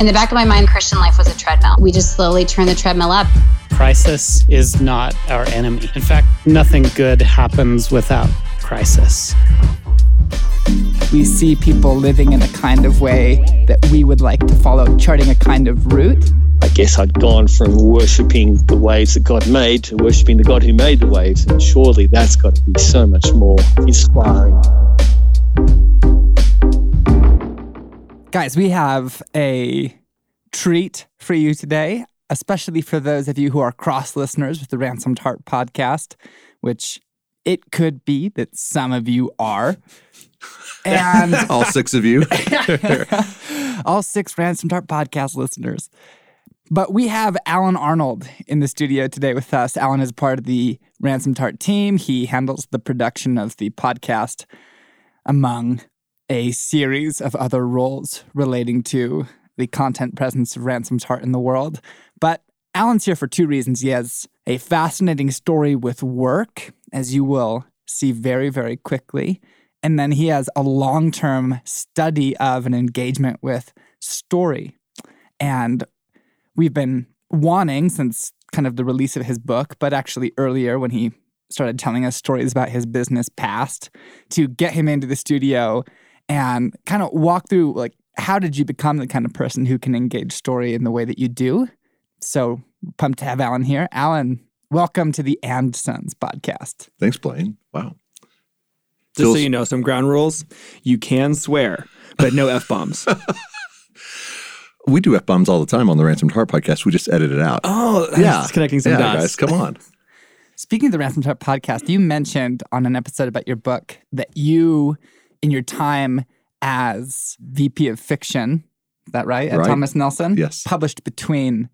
In the back of my mind, Christian life was a treadmill. We just slowly turn the treadmill up. Crisis is not our enemy. In fact, nothing good happens without crisis. We see people living in a kind of way that we would like to follow, charting a kind of route. I guess I'd gone from worshipping the waves that God made to worshipping the God who made the waves, and surely that's got to be so much more inspiring. Guys, we have a treat for you today, especially for those of you who are cross listeners with the Ransomed Heart podcast, which it could be that some of you are. And all six of you, all six Ransomed Heart podcast listeners. But we have Allen Arnold in the studio today with us. Allen is part of the Ransomed Heart team. He handles the production of the podcast, among a series of other roles relating to the content presence of Ransomed Heart in the world. But Allen's here for two reasons. He has a fascinating story with work, as you will see very, very quickly. And then he has a long term study of an engagement with story. And we've been wanting since kind of the release of his book, but actually earlier when he started telling us stories about his business past, to get him into the studio and kind of walk through like how did you become the kind of person who can engage story in the way that you do? So pumped to have Allen here. Allen, welcome to the And Sons podcast. Thanks, Blaine. Wow. Just Feels- so you know, some ground rules: you can swear, but no f bombs. we do f bombs all the time on the Ransomed Heart podcast. We just edit it out. Oh, yeah, connecting some yeah, dots. Guys, come on. Speaking of the Ransomed Heart podcast, you mentioned on an episode about your book that you in your time as VP of fiction, is that right? At right. Thomas Nelson? Yes. Published between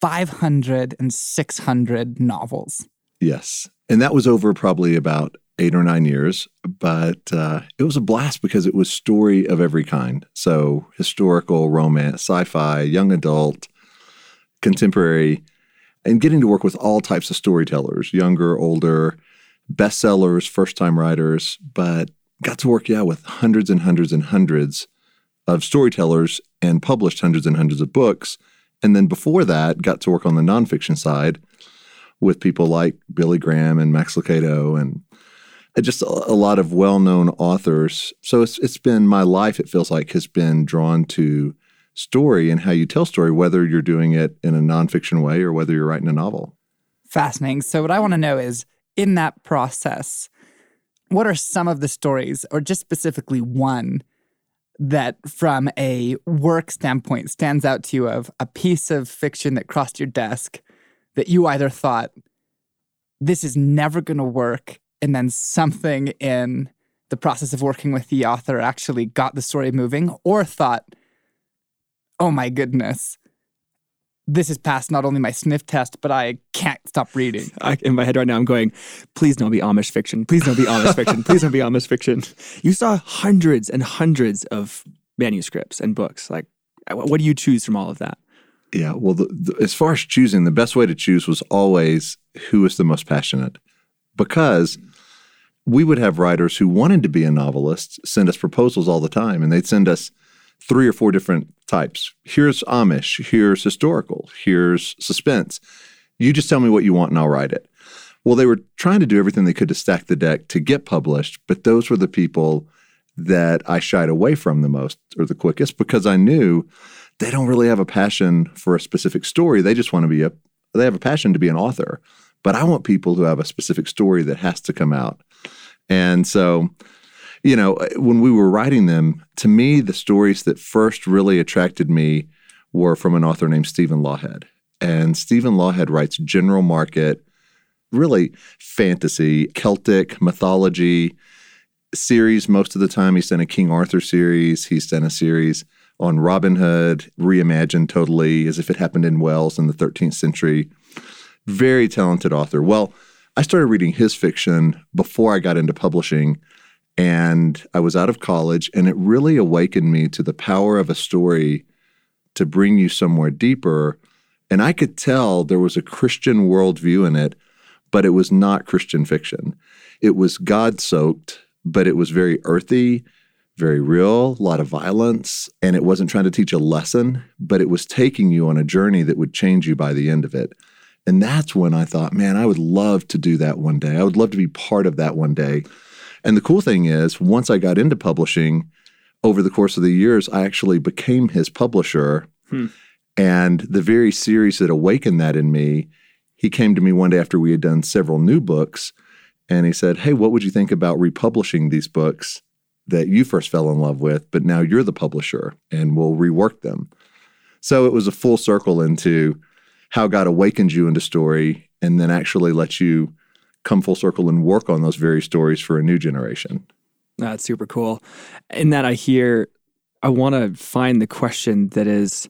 500 and 600 novels. Yes. And that was over probably about eight or nine years, but uh, it was a blast because it was story of every kind. So historical, romance, sci-fi, young adult, contemporary, and getting to work with all types of storytellers, younger, older, bestsellers, first-time writers, but got to work, yeah, with hundreds and hundreds and hundreds of storytellers and published hundreds and hundreds of books. And then before that, got to work on the nonfiction side with people like Billy Graham and Max Lucado and uh, just a, a lot of well-known authors. So it's it's been my life. It feels like has been drawn to story and how you tell story, whether you're doing it in a nonfiction way or whether you're writing a novel. Fascinating. So what I want to know is in that process, what are some of the stories, or just specifically one, that from a work standpoint stands out to you of a piece of fiction that crossed your desk that you either thought, this is never going to work, and then something in the process of working with the author actually got the story moving, or thought, oh my goodness, this has passed not only my sniff test, but I can't stop reading. I, in my head right now, I'm going, please don't be Amish fiction. Please don't be Amish fiction. Please don't be Amish fiction. You saw hundreds and hundreds of manuscripts and books. Like, what do you choose from all of that? Yeah, well, the, the, as far as choosing, the best way to choose was always who is the most passionate. Because we would have writers who wanted to be a novelist send us proposals all the time, and they'd send us three or four different types. Here's Amish, here's historical, here's suspense. You just tell me what you want and I'll write it. Well, they were trying to do everything they could to stack the deck to get published, but those were the people that I shied away from the most or the quickest because I knew they don't really have a passion for a specific story. They just want to be a they have a passion to be an author. But I want people who have a specific story that has to come out. And so you know, uh, when we were writing them, to me, the stories that first really attracted me were from an author named Stephen Lawhead. And Stephen Lawhead writes general market, really fantasy, Celtic mythology series. Most of the time, he's done a King Arthur series. He's done a series on Robin Hood, reimagined totally as if it happened in Wales in the 13th century. Very talented author. Well, I started reading his fiction before I got into publishing and I was out of college, and it really awakened me to the power of a story to bring you somewhere deeper. And I could tell there was a Christian worldview in it, but it was not Christian fiction. It was God soaked, but it was very earthy, very real, a lot of violence, and it wasn't trying to teach a lesson, but it was taking you on a journey that would change you by the end of it. And that's when I thought, man, I would love to do that one day. I would love to be part of that one day. And the cool thing is, once I got into publishing, over the course of the years, I actually became his publisher. Hmm. And the very series that awakened that in me, he came to me one day after we had done several new books and he said, Hey, what would you think about republishing these books that you first fell in love with, but now you're the publisher and we'll rework them? So it was a full circle into how God awakened you into story and then actually let you come full circle and work on those very stories for a new generation. That's super cool. In that, I hear, I want to find the question that is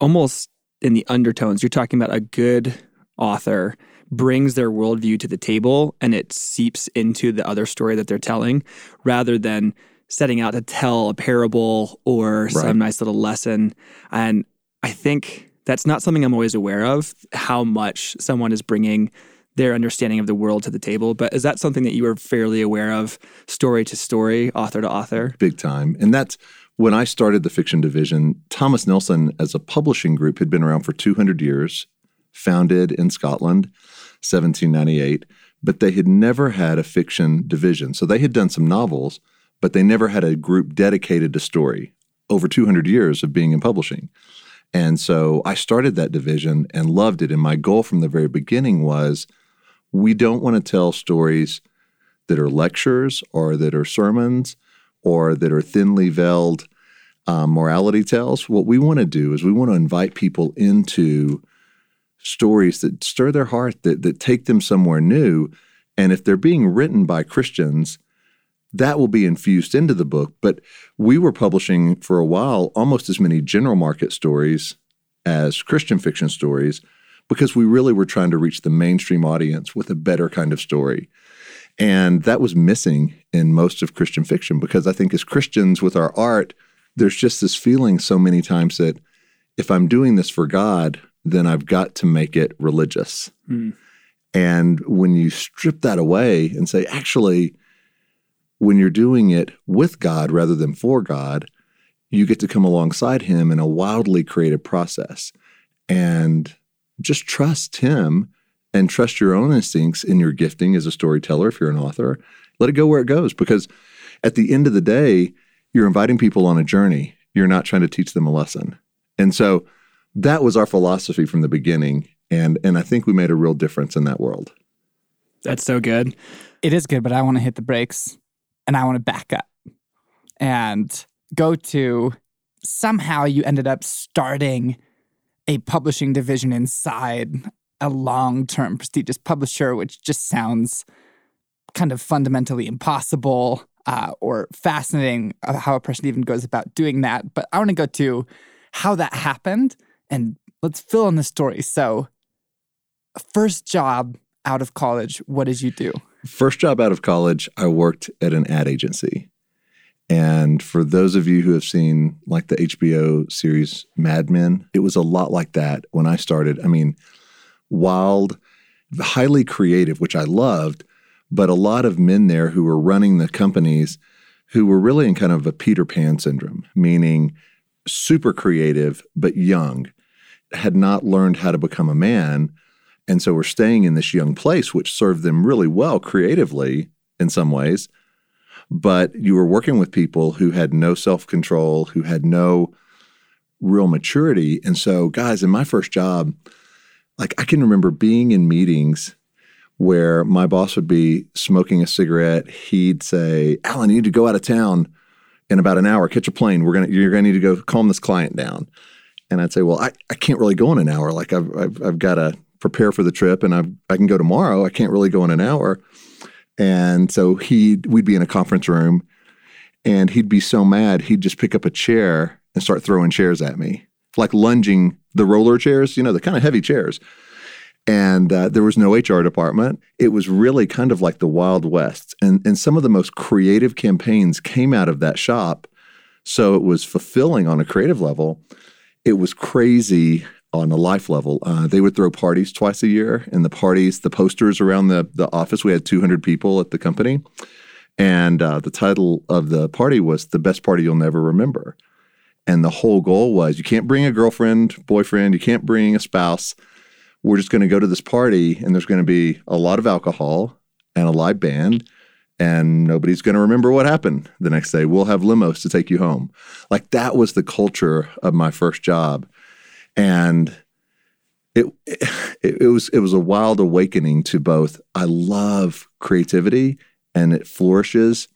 almost in the undertones. You're talking about a good author brings their worldview to the table and it seeps into the other story that they're telling rather than setting out to tell a parable or Right. some nice little lesson. And I think that's not something I'm always aware of, how much someone is bringing their understanding of the world to the table. But is that something that you are fairly aware of, story to story, author to author? big time. And that's when I started the fiction division. Thomas Nelson, as a publishing group, had been around for 200 years, founded in Scotland, 1798, but they had never had a fiction division. So they had done some novels, but they never had a group dedicated to story over 200 years of being in publishing. And so I started that division and loved it. And my goal from the very beginning was we don't want to tell stories that are lectures or that are sermons or that are thinly veiled um, morality tales. What we want to do is we want to invite people into stories that stir their heart, that, that take them somewhere new. And if they're being written by Christians, that will be infused into the book. But we were publishing for a while almost as many general market stories as Christian fiction stories because we really were trying to reach the mainstream audience with a better kind of story. And that was missing in most of Christian fiction because I think as Christians with our art, there's just this feeling so many times that if I'm doing this for God, then I've got to make it religious. Hmm. And when you strip that away and say, actually, when you're doing it with God rather than for God, you get to come alongside Him in a wildly creative process and just trust Him and trust your own instincts in your gifting as a storyteller if you're an author. Let it go where it goes because at the end of the day, you're inviting people on a journey. You're not trying to teach them a lesson. And so that was our philosophy from the beginning. And, and I think we made a real difference in that world. That's so good. It is good, but I want to hit the brakes and I want to back up and go to somehow you ended up starting a publishing division inside a long term prestigious publisher, which just sounds kind of fundamentally impossible uh, or fascinating uh, how a person even goes about doing that. But I want to go to how that happened and let's fill in the story. So, first job out of college, what did you do? First job out of college, I worked at an ad agency. And for those of you who have seen like the HBO series Mad Men, it was a lot like that when I started. I mean, wild, highly creative, which I loved, but a lot of men there who were running the companies who were really in kind of a Peter Pan syndrome, meaning super creative, but young, had not learned how to become a man. And so were staying in this young place, which served them really well creatively in some ways. But you were working with people who had no self control, who had no real maturity. And so, guys, in my first job, like I can remember being in meetings where my boss would be smoking a cigarette. He'd say, Allen, you need to go out of town in about an hour, catch a plane. We're gonna you're gonna need to go calm this client down. And I'd say, Well, I, I can't really go in an hour. Like I've I've, I've got to prepare for the trip and I've, I can go tomorrow. I can't really go in an hour. And so he we'd be in a conference room and he'd be so mad he'd just pick up a chair and start throwing chairs at me. Like lunging the roller chairs, you know, the kind of heavy chairs. And uh, there was no HR department. It was really kind of like the Wild West. And, and some of the most creative campaigns came out of that shop. So it was fulfilling on a creative level. It was crazy on a life level. Uh, they would throw parties twice a year, and the parties, the posters around the, the office, we had 200 people at the company. And uh, the title of the party was The Best Party You'll Never Remember. And the whole goal was you can't bring a girlfriend, boyfriend, you can't bring a spouse. We're just going to go to this party, and there's going to be a lot of alcohol and a live band, and nobody's going to remember what happened the next day. We'll have limos to take you home. Like that was the culture of my first job. And it, it, it was it was a wild awakening to both I love creativity and it flourishes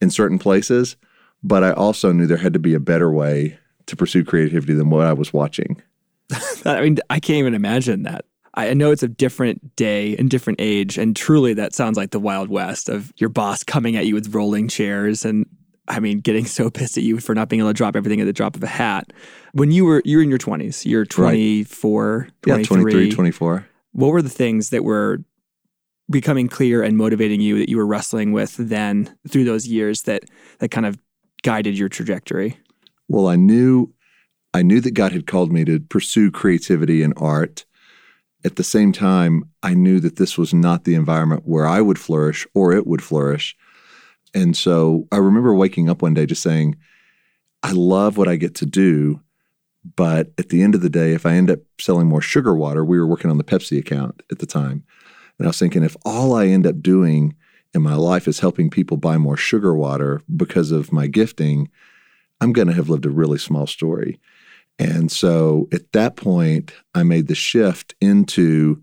in certain places, but I also knew there had to be a better way to pursue creativity than what I was watching. I mean, I can't even imagine that. I know it's a different day and different age, and truly that sounds like the Wild West of your boss coming at you with rolling chairs and I mean, getting so pissed at you for not being able to drop everything at the drop of a hat. When you were you were in your 20s, you're 24, Right. Yeah, 23, 24. What were the things that were becoming clear and motivating you that you were wrestling with then through those years that that kind of guided your trajectory? Well, I knew I knew that God had called me to pursue creativity and art. At the same time, I knew that this was not the environment where I would flourish or it would flourish. And so I remember waking up one day just saying, I love what I get to do. But at the end of the day, if I end up selling more sugar water, we were working on the Pepsi account at the time. And I was thinking, if all I end up doing in my life is helping people buy more sugar water because of my gifting, I'm going to have lived a really small story. And so at that point, I made the shift into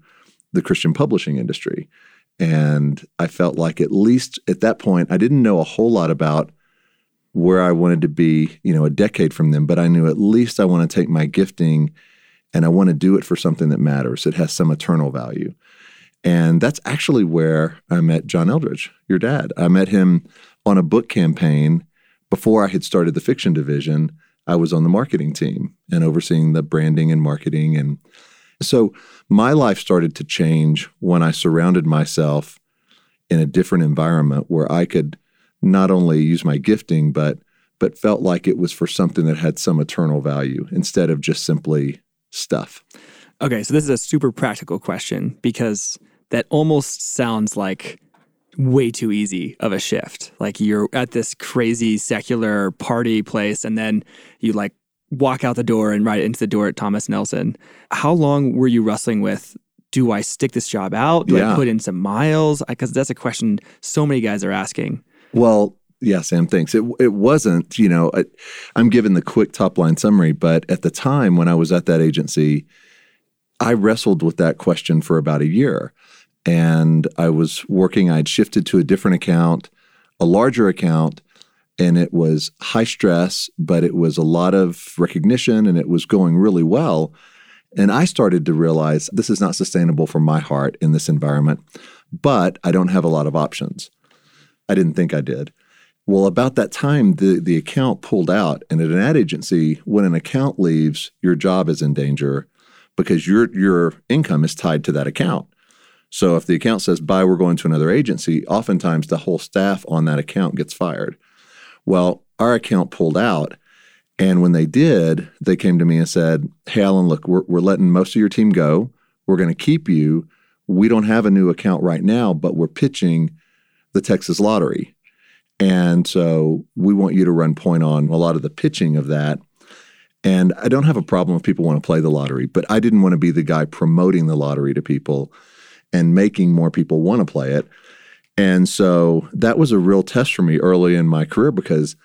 the Christian publishing industry. And I felt like at least at that point, I didn't know a whole lot about where I wanted to be, you know, a decade from them, but I knew at least I want to take my gifting and I want to do it for something that matters. It has some eternal value. And that's actually where I met John Eldredge, your dad. I met him on a book campaign before I had started the fiction division. I was on the marketing team and overseeing the branding and marketing. And so my life started to change when I surrounded myself in a different environment where I could not only use my gifting, but but felt like it was for something that had some eternal value instead of just simply stuff. Okay, so this is a super practical question because that almost sounds like way too easy of a shift. Like you're at this crazy secular party place and then you like walk out the door and right into the door at Thomas Nelson. How long were you wrestling with do I stick this job out? Do I put in some miles? Because that's a question so many guys are asking. Well, yeah, Sam, thanks. It it wasn't, you know, I, I'm given the quick top line summary, but at the time when I was at that agency, I wrestled with that question for about a year. And I was working, I'd shifted to a different account, a larger account, and it was high stress, but it was a lot of recognition and it was going really well. And I started to realize this is not sustainable for my heart in this environment, but I don't have a lot of options. I didn't think I did. Well, about that time, the, the account pulled out. And at an ad agency, when an account leaves, your job is in danger because your, your income is tied to that account. So if the account says, bye, we're going to another agency, oftentimes the whole staff on that account gets fired. Well, our account pulled out. And when they did, they came to me and said, Hey, Allen, look, we're, we're letting most of your team go. We're going to keep you. We don't have a new account right now, but we're pitching the Texas lottery. And so we want you to run point on a lot of the pitching of that. And I don't have a problem if people want to play the lottery, but I didn't want to be the guy promoting the lottery to people and making more people want to play it. And so that was a real test for me early in my career because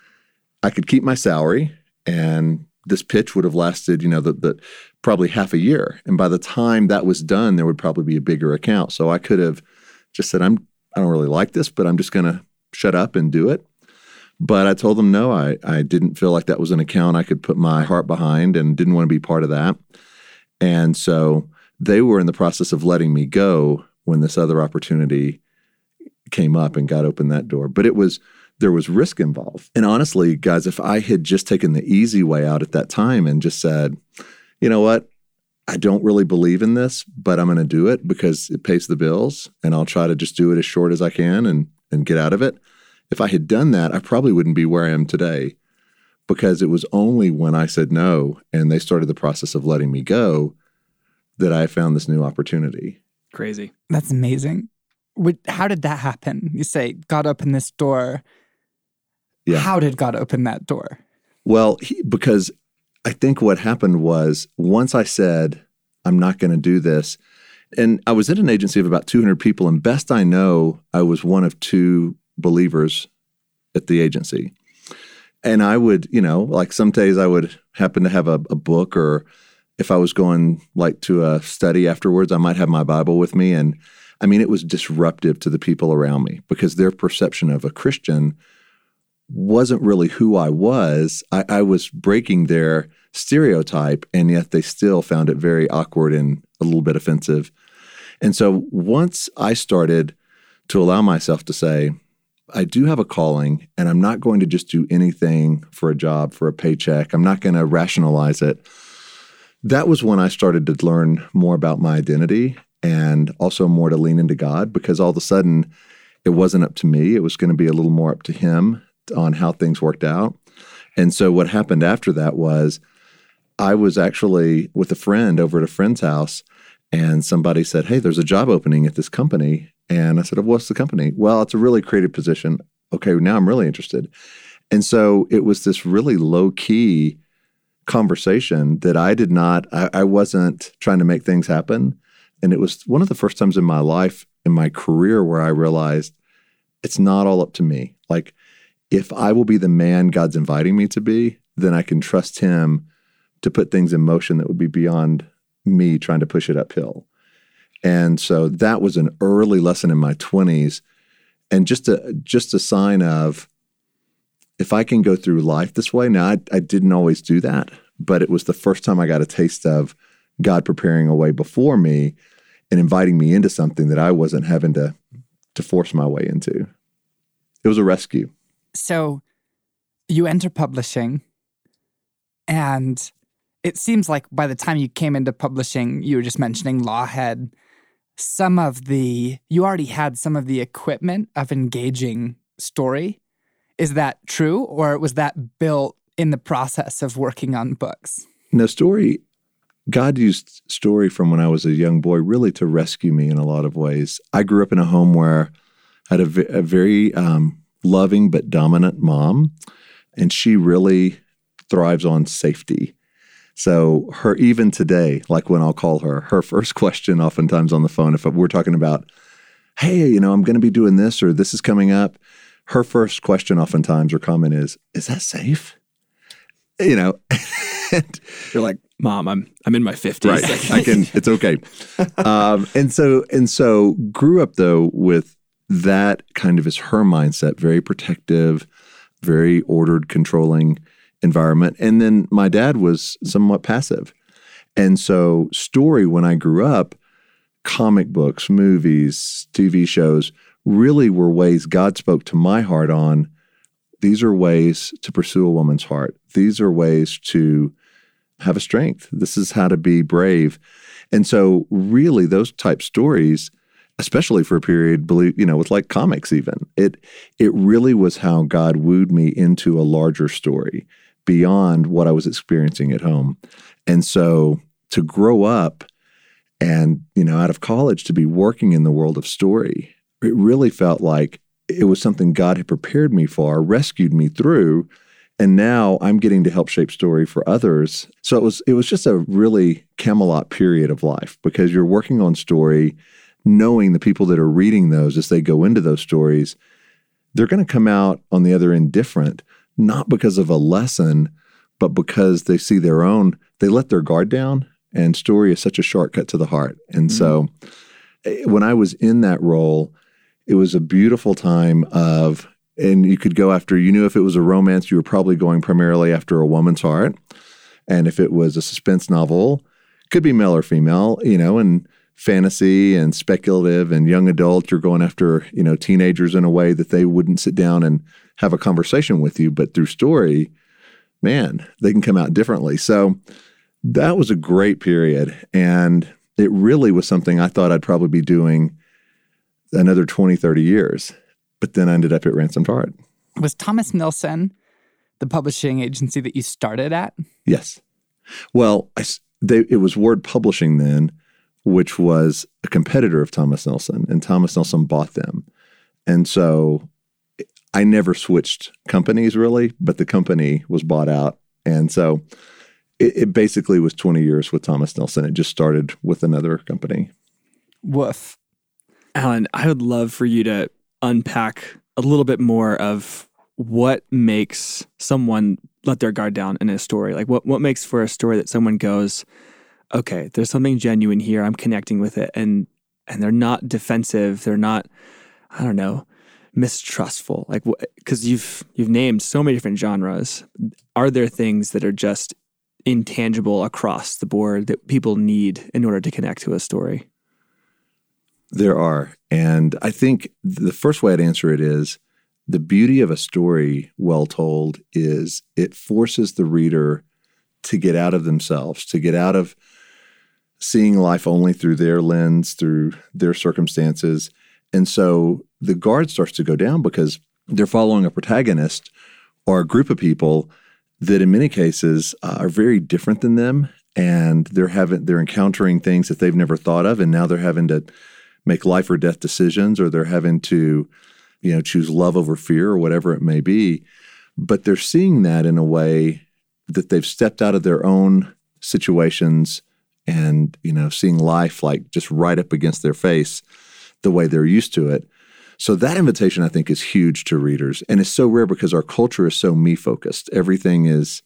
I could keep my salary and this pitch would have lasted, you know, the, the probably half a year. And by the time that was done, there would probably be a bigger account. So I could have just said, I'm I don't really like this, but I'm just gonna shut up and do it. But I told them no, I, I didn't feel like that was an account I could put my heart behind and didn't want to be part of that. And so they were in the process of letting me go when this other opportunity came up and got open that door. But it was there was risk involved. And honestly, guys, if I had just taken the easy way out at that time and just said, you know what, I don't really believe in this, but I'm going to do it because it pays the bills and I'll try to just do it as short as I can and and get out of it. If I had done that, I probably wouldn't be where I am today because it was only when I said no and they started the process of letting me go that I found this new opportunity. Crazy. That's amazing. Would, how did that happen? You say God opened this door. Yeah. How did God open that door? Well, he, because I think what happened was once I said, I'm not going to do this, and I was in an agency of about 200 people, and best I know, I was one of two believers at the agency. And I would, you know, like some days I would happen to have a, a book, or if I was going like to a study afterwards, I might have my Bible with me. And I mean, it was disruptive to the people around me because their perception of a Christian wasn't really who I was. I, I, was breaking their stereotype, and yet they still found it very awkward and a little bit offensive. And so once I started to allow myself to say, I do have a calling, and I'm not going to just do anything for a job, for a paycheck. I'm not going to rationalize it. That was when I started to learn more about my identity and also more to lean into God because all of a sudden it wasn't up to me. It was going to be a little more up to Him on how things worked out. And so what happened after that was I was actually with a friend over at a friend's house and somebody said, Hey, there's a job opening at this company. And I said, oh, What's the company? Well, it's a really creative position. Okay, now I'm really interested. And so it was this really low key conversation that I did not, I, I wasn't trying to make things happen. And it was one of the first times in my life, in my career, where I realized it's not all up to me. Like, if I will be the man God's inviting me to be, then I can trust Him to put things in motion that would be beyond me trying to push it uphill. And so that was an early lesson in my 20s and just a just a sign of if I can go through life this way. Now I, I didn't always do that, but it was the first time I got a taste of God preparing a way before me and inviting me into something that I wasn't having to to force my way into. It was a rescue. So you enter publishing, and it seems like by the time you came into publishing, you were just mentioning Lawhead. Some of the, you already had some of the equipment of engaging story. Is that true, or was that built in the process of working on books? No, story, God used story from when I was a young boy really to rescue me in a lot of ways. I grew up in a home where I had a, very um, loving but dominant mom, and she really thrives on safety. So her even today, like when I'll call her, her first question oftentimes on the phone, if we're talking about, hey, you know, I'm going to be doing this or this is coming up, her first question oftentimes or comment is, is that safe? You know, and you're like, Mom, I'm I'm in my fifties. Right, I can. It's okay. Um, and so and so grew up though with that kind of is her mindset, very protective, very ordered, controlling environment. And then my dad was somewhat passive. And so, story when I grew up, comic books, movies, TV shows really were ways God spoke to my heart on these are ways to pursue a woman's heart. These are ways to have a strength. This is how to be brave. And so, really, those type stories especially for a period, believe you know, with like comics even. It it really was how God wooed me into a larger story beyond what I was experiencing at home. And so to grow up and, you know, out of college to be working in the world of story, it really felt like it was something God had prepared me for, rescued me through, and now I'm getting to help shape story for others. So it was it was just a really Camelot period of life because you're working on story knowing the people that are reading those as they go into those stories, they're going to come out on the other end different, not because of a lesson, but because they see their own, they let their guard down. And story is such a shortcut to the heart. And mm-hmm. so eh, when I was in that role, it was a beautiful time of, and you could go after, you knew if it was a romance, you were probably going primarily after a woman's heart. And if it was a suspense novel, could be male or female, you know, and fantasy and speculative and young adult you're going after you know teenagers in a way that they wouldn't sit down and have a conversation with you. But through story man they can come out differently. So that was a great period. And it really was something i thought i'd probably be doing another 20 30 years but then i ended up at ransomed heart was thomas nelson the publishing agency that you started at yes well I, they, it was word publishing then which was a competitor of Thomas Nelson, and Thomas Nelson bought them. And so I never switched companies really, but the company was bought out. And so it, it basically was 20 years with Thomas Nelson. It just started with another company. Woof. Allen, I would love for you to unpack a little bit more of what makes someone let their guard down in a story. Like what what makes for a story that someone goes, okay, there's something genuine here. I'm connecting with it, and and they're not defensive. They're not, I don't know, mistrustful. Like because you've you've named so many different genres. Are there things that are just intangible across the board that people need in order to connect to a story? There are. And I think the first way I'd answer it is the beauty of a story well told is it forces the reader to get out of themselves, to get out of seeing life only through their lens, through their circumstances. And so the guard starts to go down because they're following a protagonist or a group of people that in many cases uh, are very different than them and they're having they're encountering things that they've never thought of and now they're having to make life or death decisions or they're having to you know choose love over fear or whatever it may be. But they're seeing that in a way that they've stepped out of their own situations and you know seeing life like just right up against their face the way they're used to it. So that invitation i think is huge to readers. And it's so rare because our culture is so me focused everything is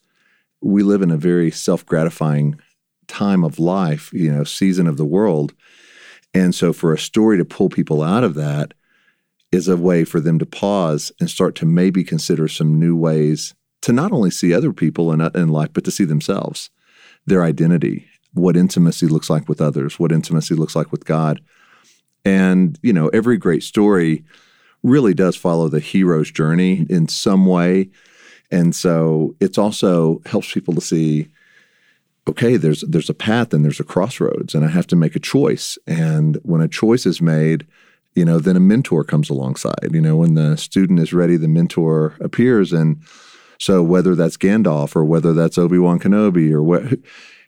we live in a very self-gratifying time of life you know season of the world and so for a story to pull people out of that is a way for them to pause and start to maybe consider some new ways to not only see other people in, in life, but to see themselves, their identity, what intimacy looks like with others, what intimacy looks like with God. And, you know, every great story really does follow the hero's journey in some way. And so it's also helps people to see okay, there's there's a path and there's a crossroads, and I have to make a choice. And when a choice is made, you know, then a mentor comes alongside. You know, when the student is ready, the mentor appears, and so whether that's Gandalf or whether that's Obi Wan Kenobi or what,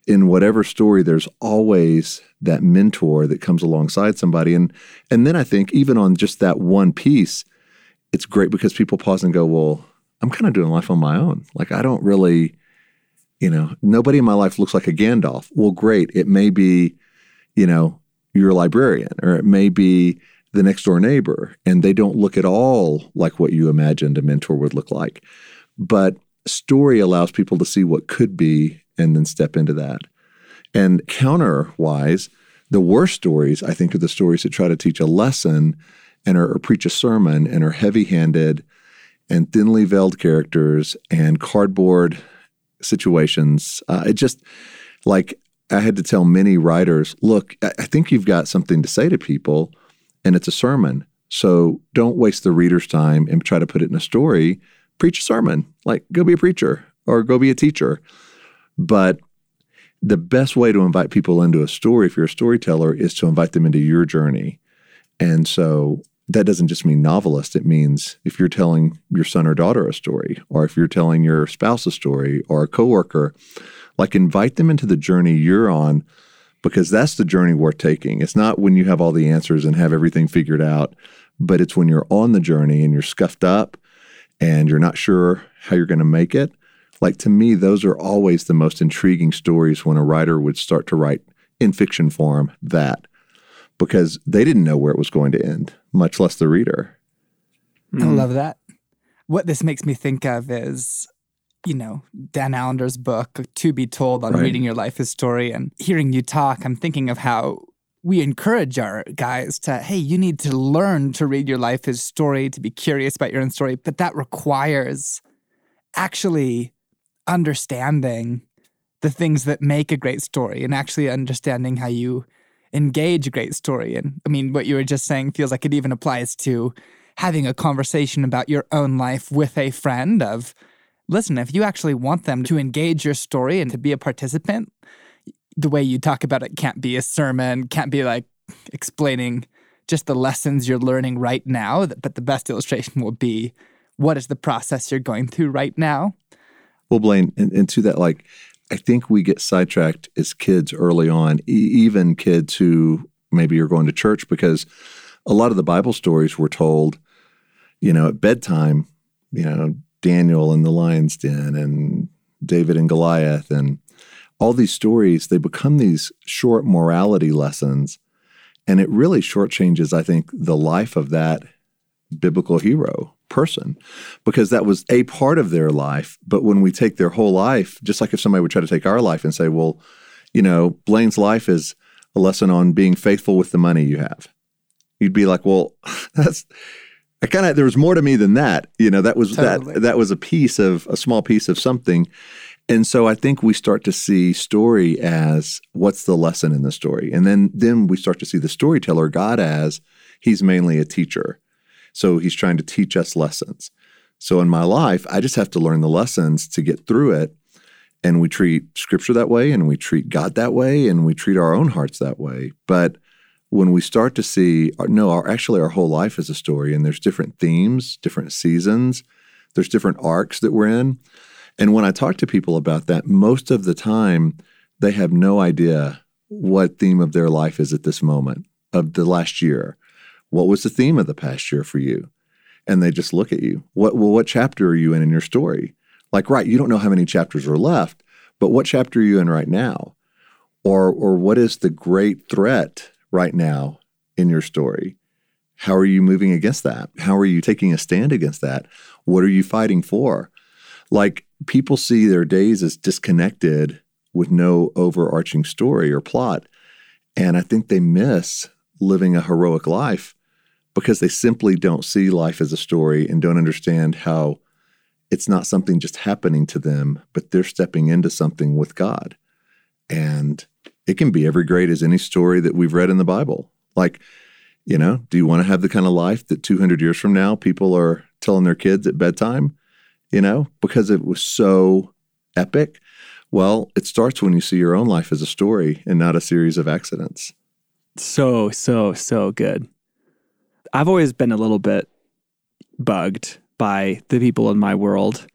in whatever story, there's always that mentor that comes alongside somebody, and and then I think even on just that one piece, it's great because people pause and go, well. I'm kind of doing life on my own. Like I don't really, you know, nobody in my life looks like a Gandalf. Well, great. It may be, you know, your librarian, or it may be the next door neighbor, and they don't look at all like what you imagined a mentor would look like. But story allows people to see what could be and then step into that. And counterwise, the worst stories, I think, are the stories that try to teach a lesson and are, or preach a sermon and are heavy handed and thinly veiled characters and cardboard situations. Uh, it just like I had to tell many writers, look, I think you've got something to say to people, and it's a sermon. So don't waste the reader's time and try to put it in a story. Preach a sermon, like go be a preacher or go be a teacher. But the best way to invite people into a story, if you're a storyteller, is to invite them into your journey. And so that doesn't just mean novelist. It means if you're telling your son or daughter a story, or if you're telling your spouse a story, or a coworker, like invite them into the journey you're on, because that's the journey worth taking. It's not when you have all the answers and have everything figured out, but it's when you're on the journey and you're scuffed up and you're not sure how you're going to make it. Like to me, those are always the most intriguing stories when a writer would start to write in fiction form that because they didn't know where it was going to end, much less the reader. Mm. I love that. What this makes me think of is, you know, Dan Allender's book, To Be Told, on right. reading your life story. And hearing you talk, I'm thinking of how we encourage our guys to, hey, you need to learn to read your life as story, to be curious about your own story. But that requires actually understanding the things that make a great story and actually understanding how you engage a great story. And I mean, what you were just saying feels like it even applies to having a conversation about your own life with a friend of listen, if you actually want them to engage your story and to be a participant, the way you talk about it can't be a sermon, can't be like explaining just the lessons you're learning right now, but the best illustration will be what is the process you're going through right now. Well, Blaine, and, and to that, like, I think we get sidetracked as kids early on, e- even kids who maybe are going to church because a lot of the Bible stories were told, you know, at bedtime, you know, Daniel in the lion's den and David and Goliath and all these stories, they become these short morality lessons. And it really shortchanges, I think, the life of that biblical hero person because that was a part of their life. But when we take their whole life, just like if somebody would try to take our life and say, well, you know, Blaine's life is a lesson on being faithful with the money you have. You'd be like, well, that's I kind of there was more to me than that. You know, that was Totally. that that was a piece of a small piece of something. And so I think we start to see story as what's the lesson in the story. And then then we start to see the storyteller God as he's mainly a teacher. So he's trying to teach us lessons. So in my life, I just have to learn the lessons to get through it. And we treat scripture that way and we treat God that way and we treat our own hearts that way. But when we start to see no, our actually our whole life is a story and there's different themes, different seasons, there's different arcs that we're in. And when I talk to people about that, most of the time they have no idea what theme of their life is at this moment of the last year. What was the theme of the past year for you? And they just look at you. What well, what chapter are you in in your story? Like, right, you don't know how many chapters are left, but what chapter are you in right now? Or or what is the great threat right now in your story? How are you moving against that? How are you taking a stand against that? What are you fighting for? Like people see their days as disconnected with no overarching story or plot. And I think they miss living a heroic life because they simply don't see life as a story and don't understand how it's not something just happening to them, but they're stepping into something with God. And it can be every great as any story that we've read in the Bible. Like, you know, do you want to have the kind of life that 200 years from now people are telling their kids at bedtime, you know, because it was so epic? Well, it starts when you see your own life as a story and not a series of accidents. So, so, so good. I've always been a little bit bugged by the people in my world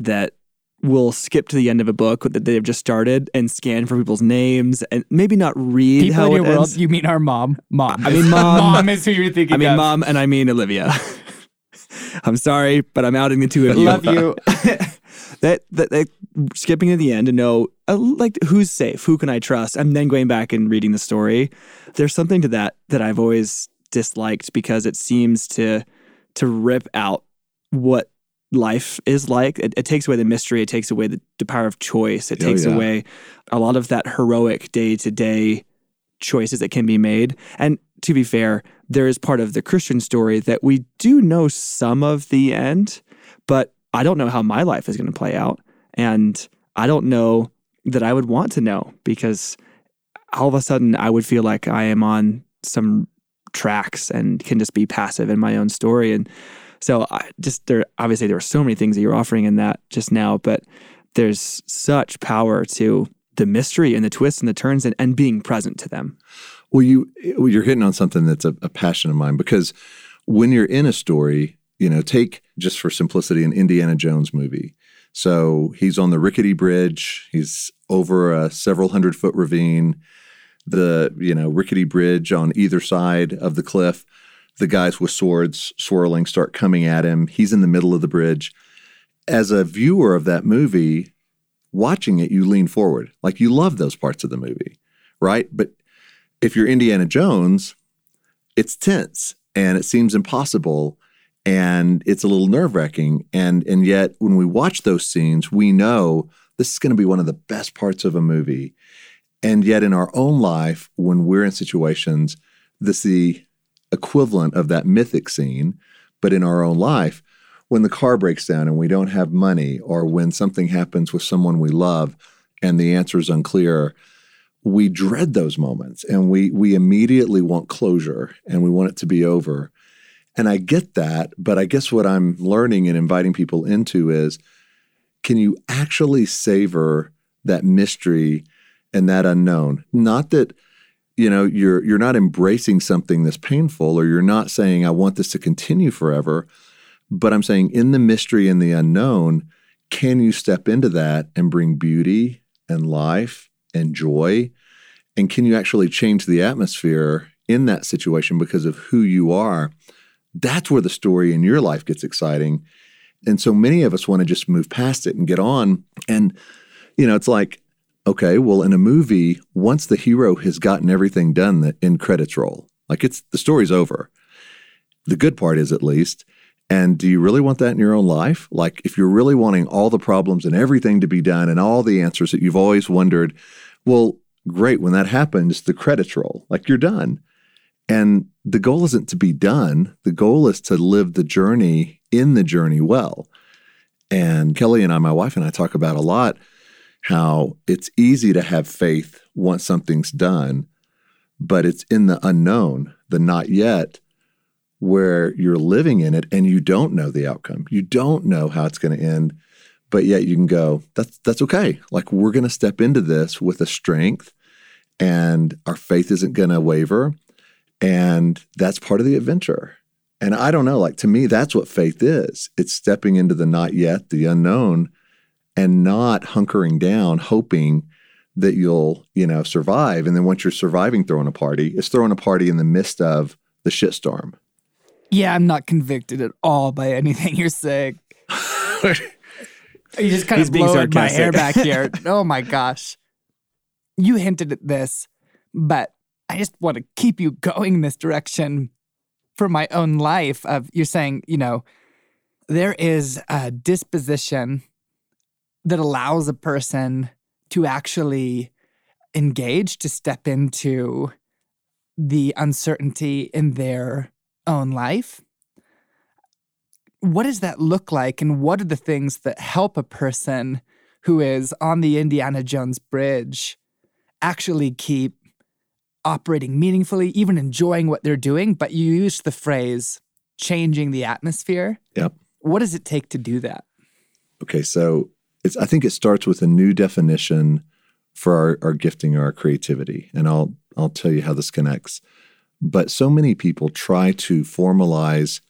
that will skip to the end of a book that they've just started and scan for people's names and maybe not read People how in it your world, ends. you mean our mom? Mom. I mean, mom. mom is who you're thinking I mean, of. mom, and I mean Olivia. I'm sorry, but I'm outing the two of you. Love you. that, that, that skipping to the end to know uh, like who's safe, who can I trust, and then going back and reading the story. There's something to that that I've always disliked because it seems to to rip out what life is like. It, it takes away the mystery. It takes away the, the power of choice. It Oh, takes yeah. away a lot of that heroic day to day choices that can be made. And to be fair, there is part of the Christian story that we do know some of the end, but I don't know how my life is going to play out. And I don't know that I would want to know because all of a sudden I would feel like I am on some tracks and can just be passive in my own story. And so I just there obviously there were so many things that you're offering in that just now, but there's such power to the mystery and the twists and the turns and, and being present to them. Well, you you're hitting on something that's a, a passion of mine because when you're in a story, you know, take just for simplicity an Indiana Jones movie. So he's on the rickety bridge. He's over a several hundred foot ravine. The you know rickety bridge on either side of the cliff. The guys with swords swirling start coming at him. He's in the middle of the bridge. As a viewer of that movie, watching it, you lean forward. Like you love those parts of the movie, right? But if you're Indiana Jones, it's tense and it seems impossible and it's a little nerve-wracking and and yet when we watch those scenes we know this is going to be one of the best parts of a movie and yet in our own life when we're in situations this is the equivalent of that mythic scene. But in our own life when the car breaks down and we don't have money or when something happens with someone we love and the answer is unclear we dread those moments and we we immediately want closure and we want it to be over. And i get that but i guess what i'm learning and inviting people into is can you actually savor that mystery and that unknown not that you know you're you're not embracing something that's painful or you're not saying i want this to continue forever but i'm saying in the mystery and the unknown can you step into that and bring beauty and life and joy? And can you actually change the atmosphere in that situation because of who you are? That's where the story in your life gets exciting. And so many of us want to just move past it and get on. And, you know, it's like, okay, well, in a movie, once the hero has gotten everything done, the end credits roll. Like it's the story's over. The good part is at least. And do you really want that in your own life? Like if you're really wanting all the problems and everything to be done and all the answers that you've always wondered, well, great. When that happens, the credits roll. Like you're done. And the goal isn't to be done. The goal is to live the journey in the journey well. And Kelly and I, my wife and I, talk about a lot how it's easy to have faith once something's done, but it's in the unknown, the not yet, where you're living in it and you don't know the outcome. You don't know how it's going to end, but yet you can go, that's that's okay. Like we're going to step into this with a strength and our faith isn't going to waver and that's part of the adventure. And I don't know, like to me, that's what faith is. It's stepping into the not yet, the unknown, and not hunkering down, hoping that you'll, you know, survive. And then once you're surviving throwing a party, it's throwing a party in the midst of the shitstorm. Yeah, I'm not convicted at all by anything you're saying. you just kind He's of being blowing my hair back here. oh my gosh. You hinted at this, but I just want to keep you going in this direction for my own life of you're saying, you know, there is a disposition that allows a person to actually engage, to step into the uncertainty in their own life. What does that look like? And what are the things that help a person who is on the Indiana Jones bridge actually keep operating meaningfully, even enjoying what they're doing? But you used the phrase changing the atmosphere. Yep. What does it take to do that? Okay, so it's I think it starts with a new definition for our, our gifting or our creativity. And I'll I'll tell you how this connects. But so many people try to formalize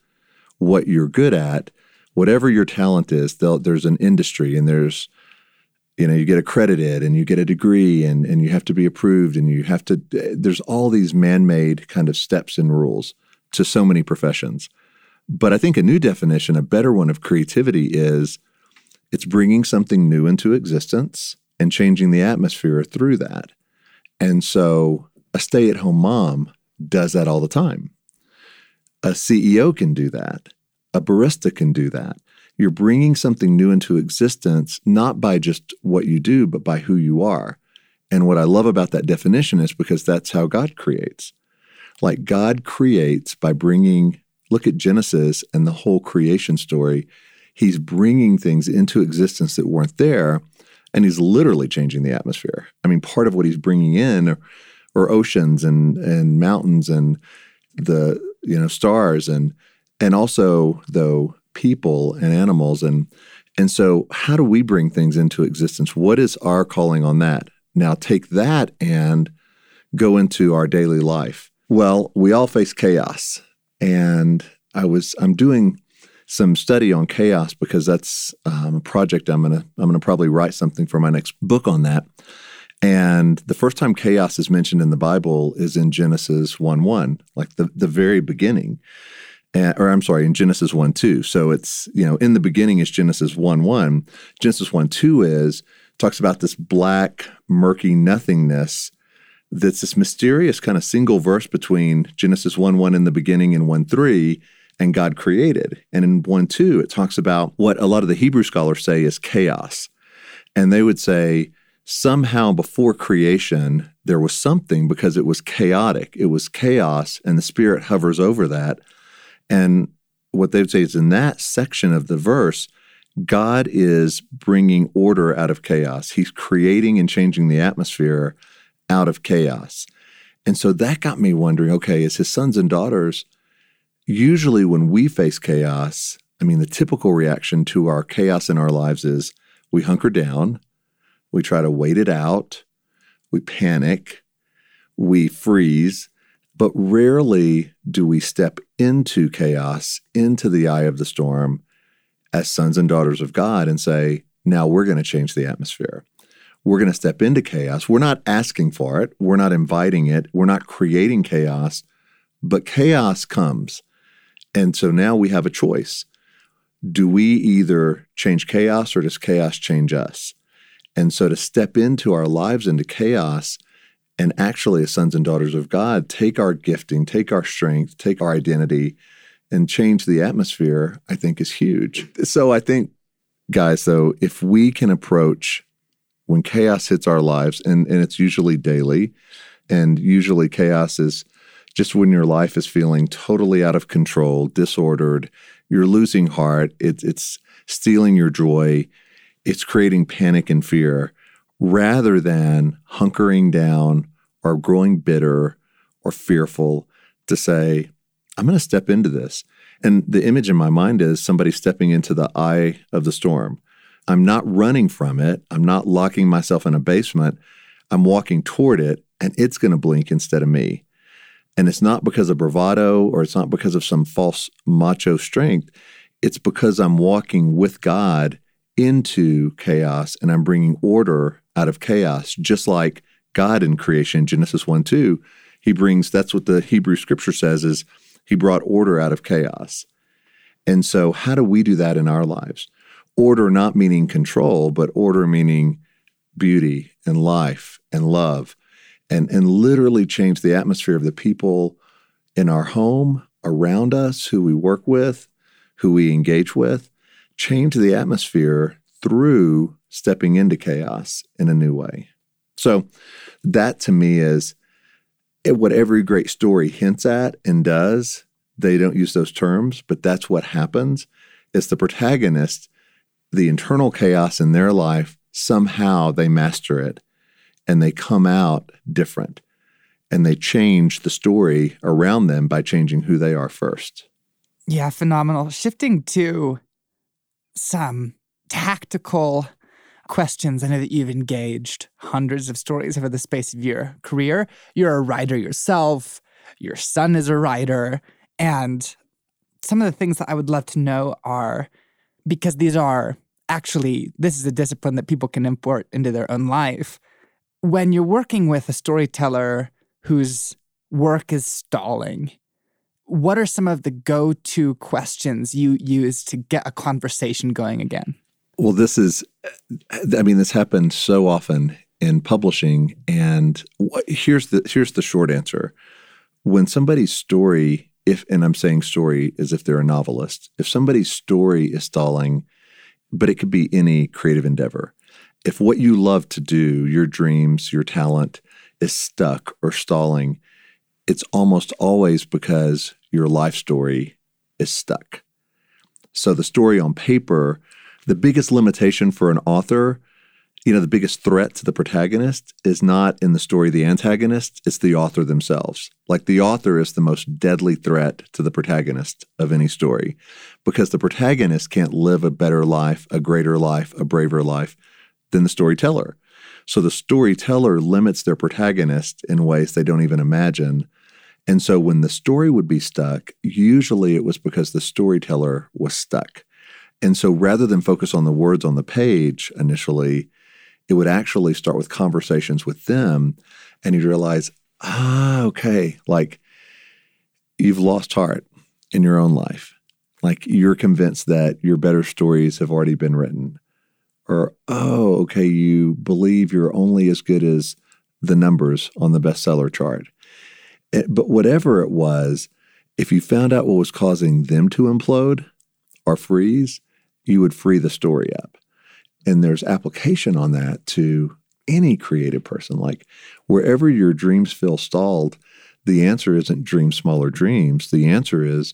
what you're good at, whatever your talent is. There's an industry and there's you know you get accredited and you get a degree and and you have to be approved and you have to eh, there's all these man-made kind of steps and rules to so many professions. But I think a new definition, a better one of creativity is it's bringing something new into existence and changing the atmosphere through that. And so a stay at home mom does that all the time. A CEO can do that. A barista can do that. You're bringing something new into existence, not by just what you do, but by who you are. And what I love about that definition is because that's how God creates. Like God creates by bringing, look at Genesis and the whole creation story. He's bringing things into existence that weren't there, and he's literally changing the atmosphere. I mean, part of what he's bringing in are, are oceans and and mountains and the you know stars and and also though people and animals and and so how do we bring things into existence? What is our calling on that? Now take that and go into our daily life. Well, we all face chaos. And I was I'm doing some study on chaos because that's um, a project I'm gonna I'm gonna probably write something for my next book on that. And the first time chaos is mentioned in the Bible is in Genesis 1 1, like the, the very beginning. Or I'm sorry, in Genesis 1 2. So it's, you know, in the beginning is Genesis 1 1. Genesis 1 2 is, talks about this black, murky nothingness that's this mysterious kind of single verse between Genesis 1 1 in the beginning and 1 3 and God created. And in 1 2, it talks about what a lot of the Hebrew scholars say is chaos. And they would say, somehow before creation, there was something because it was chaotic. It was chaos, and the Spirit hovers over that. And what they would say is in that section of the verse, God is bringing order out of chaos. He's creating and changing the atmosphere out of chaos. And so that got me wondering okay, as his sons and daughters, usually when we face chaos, I mean, the typical reaction to our chaos in our lives is we hunker down, we try to wait it out, we panic, we freeze, but rarely do we step into chaos, into the eye of the storm as sons and daughters of God and say, now we're going to change the atmosphere. we're going to step into chaos. We're not asking for it, we're not inviting it, we're not creating chaos, but chaos comes. And so now we have a choice. Do we either change chaos or does chaos change us? And so to step into our lives into chaos and actually, as sons and daughters of God, take our gifting, take our strength, take our identity, and change the atmosphere, I think is huge. So I think, guys, though, if we can approach when chaos hits our lives, and, and it's usually daily, and usually chaos is just when your life is feeling totally out of control, disordered, you're losing heart, it, it's stealing your joy, it's creating panic and fear rather than hunkering down or growing bitter or fearful to say, I'm going to step into this. And the image in my mind is somebody stepping into the eye of the storm. I'm not running from it. I'm not locking myself in a basement. I'm walking toward it, and it's going to blink instead of me. And it's not because of bravado or it's not because of some false macho strength. It's because I'm walking with God into chaos and I'm bringing order out of chaos, just like God in creation, Genesis 1 2. He brings, that's what the Hebrew scripture says, is he brought order out of chaos. And so, how do we do that in our lives? Order not meaning control, but order meaning beauty and life and love, and, and literally change the atmosphere of the people in our home, around us, who we work with, who we engage with, change the atmosphere through stepping into chaos in a new way. So, that to me is eh, what every great story hints at and does. They don't use those terms, but that's what happens. It's the protagonist, the internal chaos in their life, somehow they master it and they come out different and they change the story around them by changing who they are first. Yeah, phenomenal. Shifting to some tactical questions. I know that you've engaged hundreds of stories over the space of your career. You're a writer yourself, your son is a writer. And some of the things that I would love to know are because these are actually, this is a discipline that people can import into their own life. When you're working with a storyteller whose work is stalling, what are some of the go to questions you use to get a conversation going again? Well, this is, I mean, this happens so often in publishing. And here's the here's the short answer: when somebody's story, if and I'm saying story as if they're a novelist, if somebody's story is stalling, but it could be any creative endeavor. If what you love to do, your dreams, your talent, is stuck or stalling, it's almost always because your life story is stuck. So the story on paper the biggest limitation for an author, you know, the biggest threat to the protagonist is not in the story the antagonist, it's the author themselves. Like the author is the most deadly threat to the protagonist of any story because the protagonist can't live a better life, a greater life, a braver life than the storyteller. So the storyteller limits their protagonist in ways they don't even imagine. And so when the story would be stuck, usually it was because the storyteller was stuck. And so rather than focus on the words on the page initially, it would actually start with conversations with them. And you'd realize, ah, okay, like you've lost heart in your own life. Like you're convinced that your better stories have already been written. Or, oh, okay, you believe you're only as good as the numbers on the bestseller chart. It, but whatever it was, if you found out what was causing them to implode or freeze, you would free the story up. And there's application on that to any creative person. Like wherever your dreams feel stalled, the answer isn't dream smaller dreams. The answer is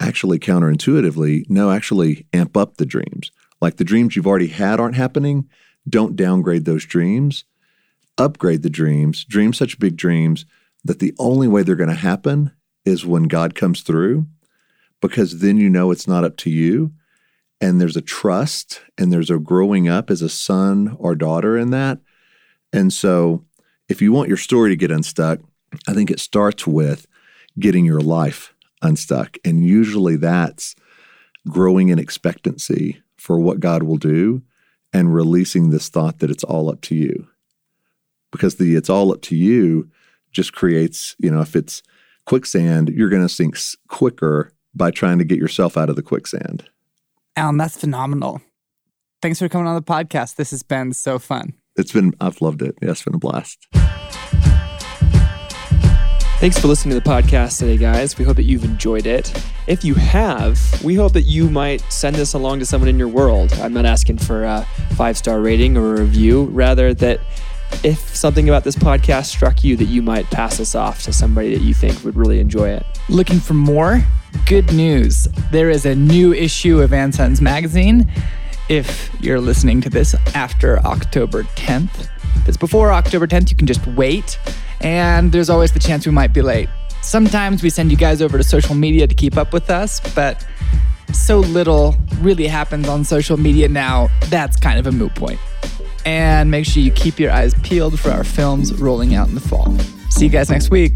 actually counterintuitively, no, actually amp up the dreams. Like the dreams you've already had aren't happening, don't downgrade those dreams, upgrade the dreams, dream such big dreams that the only way they're going to happen is when God comes through, because then you know it's not up to you and there's a trust and there's a growing up as a son or daughter in that. And so, if you want your story to get unstuck, I think it starts with getting your life unstuck. And usually that's growing in expectancy for what God will do and releasing this thought that it's all up to you. Because the it's all up to you just creates, you know, if it's quicksand, you're going to sink quicker by trying to get yourself out of the quicksand. Allen, that's phenomenal. Thanks for coming on the podcast. This has been so fun. It's been, I've loved it. Yeah, it's been a blast. Thanks for listening to the podcast today, guys. We hope that you've enjoyed it. If you have, we hope that you might send this along to someone in your world. I'm not asking for a five star rating or a review, rather, that if something about this podcast struck you, that you might pass this off to somebody that you think would really enjoy it. Looking for more? Good news. There is a new issue of Anson's Magazine. If you're listening to this after October 10th, if it's before October 10th, you can just wait. And there's always the chance we might be late. Sometimes we send you guys over to social media to keep up with us, but so little really happens on social media now, that's kind of a moot point. And make sure you keep your eyes peeled for our films rolling out in the fall. See you guys next week.